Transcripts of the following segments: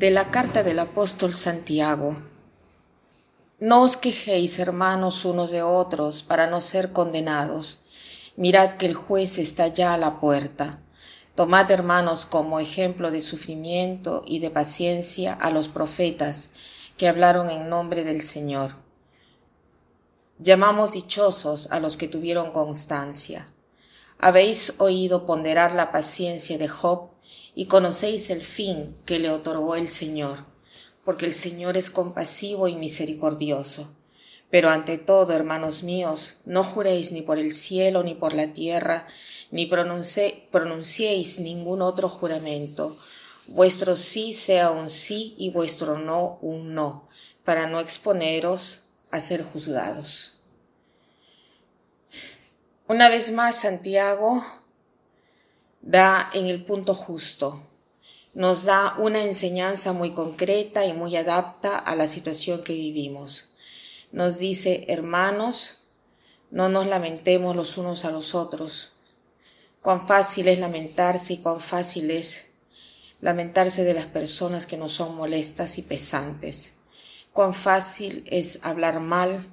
De la carta del apóstol Santiago. No os quejéis, hermanos, unos de otros, para no ser condenados. Mirad que el juez está ya a la puerta. Tomad, hermanos, como ejemplo de sufrimiento y de paciencia a los profetas que hablaron en nombre del Señor. Llamamos dichosos a los que tuvieron constancia. Habéis oído ponderar la paciencia de Job y conocéis el fin que le otorgó el Señor, porque el Señor es compasivo y misericordioso. Pero ante todo, hermanos míos, no juréis ni por el cielo ni por la tierra, ni pronunciéis ningún otro juramento. Vuestro sí sea un sí y vuestro no un no, para no exponeros a ser juzgados. Una vez más, Santiago da en el punto justo, nos da una enseñanza muy concreta y muy adapta a la situación que vivimos. Nos dice, hermanos, no nos lamentemos los unos a los otros. Cuán fácil es lamentarse y cuán fácil es lamentarse de las personas que nos son molestas y pesantes. Cuán fácil es hablar mal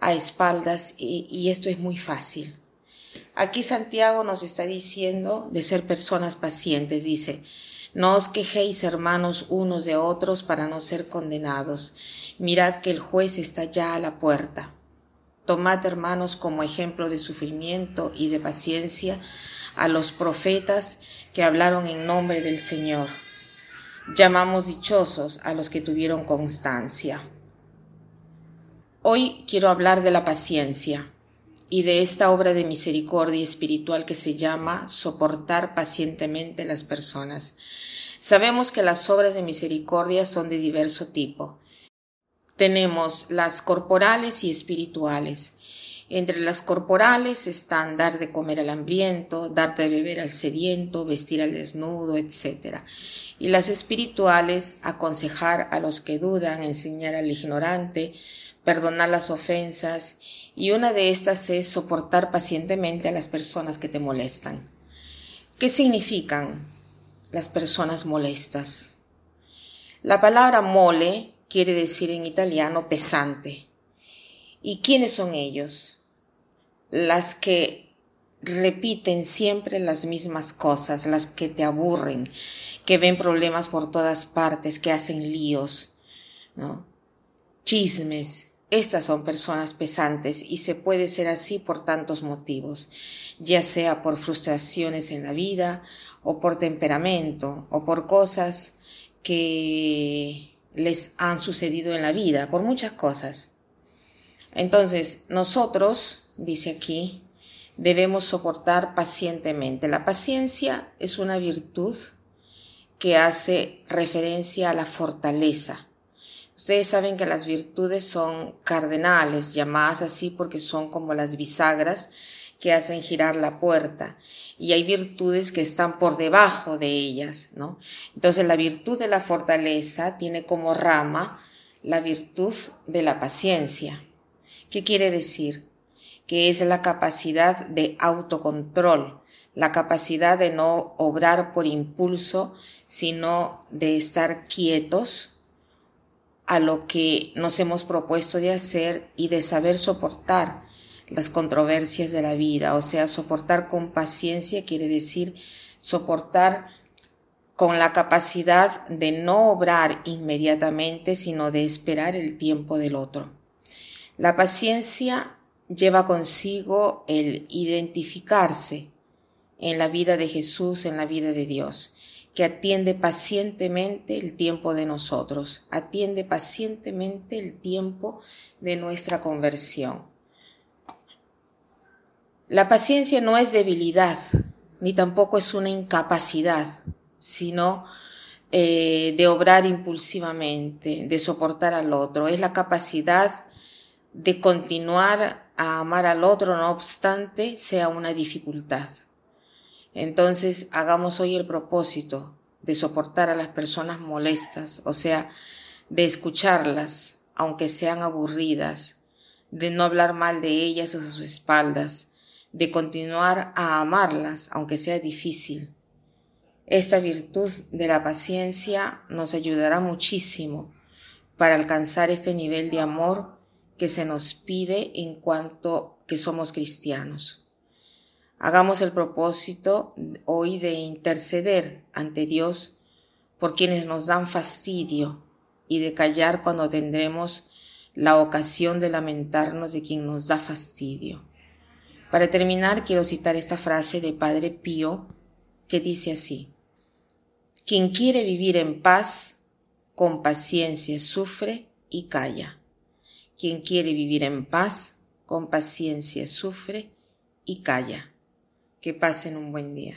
a espaldas y, y esto es muy fácil. Aquí Santiago nos está diciendo de ser personas pacientes, dice, no os quejéis hermanos unos de otros para no ser condenados. Mirad que el juez está ya a la puerta. Tomad hermanos como ejemplo de sufrimiento y de paciencia a los profetas que hablaron en nombre del Señor. Llamamos dichosos a los que tuvieron constancia. Hoy quiero hablar de la paciencia y de esta obra de misericordia espiritual que se llama soportar pacientemente las personas. Sabemos que las obras de misericordia son de diverso tipo. Tenemos las corporales y espirituales. Entre las corporales están dar de comer al hambriento, dar de beber al sediento, vestir al desnudo, etc. Y las espirituales, aconsejar a los que dudan, enseñar al ignorante, perdonar las ofensas y una de estas es soportar pacientemente a las personas que te molestan. ¿Qué significan las personas molestas? La palabra mole quiere decir en italiano pesante. ¿Y quiénes son ellos? Las que repiten siempre las mismas cosas, las que te aburren, que ven problemas por todas partes, que hacen líos, ¿no? Chismes, estas son personas pesantes y se puede ser así por tantos motivos, ya sea por frustraciones en la vida o por temperamento o por cosas que les han sucedido en la vida, por muchas cosas. Entonces, nosotros, dice aquí, debemos soportar pacientemente. La paciencia es una virtud que hace referencia a la fortaleza Ustedes saben que las virtudes son cardenales, llamadas así porque son como las bisagras que hacen girar la puerta. Y hay virtudes que están por debajo de ellas, ¿no? Entonces la virtud de la fortaleza tiene como rama la virtud de la paciencia. ¿Qué quiere decir? Que es la capacidad de autocontrol, la capacidad de no obrar por impulso, sino de estar quietos, a lo que nos hemos propuesto de hacer y de saber soportar las controversias de la vida. O sea, soportar con paciencia quiere decir soportar con la capacidad de no obrar inmediatamente, sino de esperar el tiempo del otro. La paciencia lleva consigo el identificarse en la vida de Jesús, en la vida de Dios que atiende pacientemente el tiempo de nosotros, atiende pacientemente el tiempo de nuestra conversión. La paciencia no es debilidad, ni tampoco es una incapacidad, sino eh, de obrar impulsivamente, de soportar al otro. Es la capacidad de continuar a amar al otro, no obstante sea una dificultad. Entonces hagamos hoy el propósito de soportar a las personas molestas, o sea, de escucharlas, aunque sean aburridas, de no hablar mal de ellas a sus espaldas, de continuar a amarlas, aunque sea difícil, Esta virtud de la paciencia nos ayudará muchísimo para alcanzar este nivel de amor que se nos pide en cuanto que somos cristianos. Hagamos el propósito hoy de interceder ante Dios por quienes nos dan fastidio y de callar cuando tendremos la ocasión de lamentarnos de quien nos da fastidio. Para terminar, quiero citar esta frase de Padre Pío que dice así, Quien quiere vivir en paz, con paciencia sufre y calla. Quien quiere vivir en paz, con paciencia sufre y calla. Que pasen un buen día.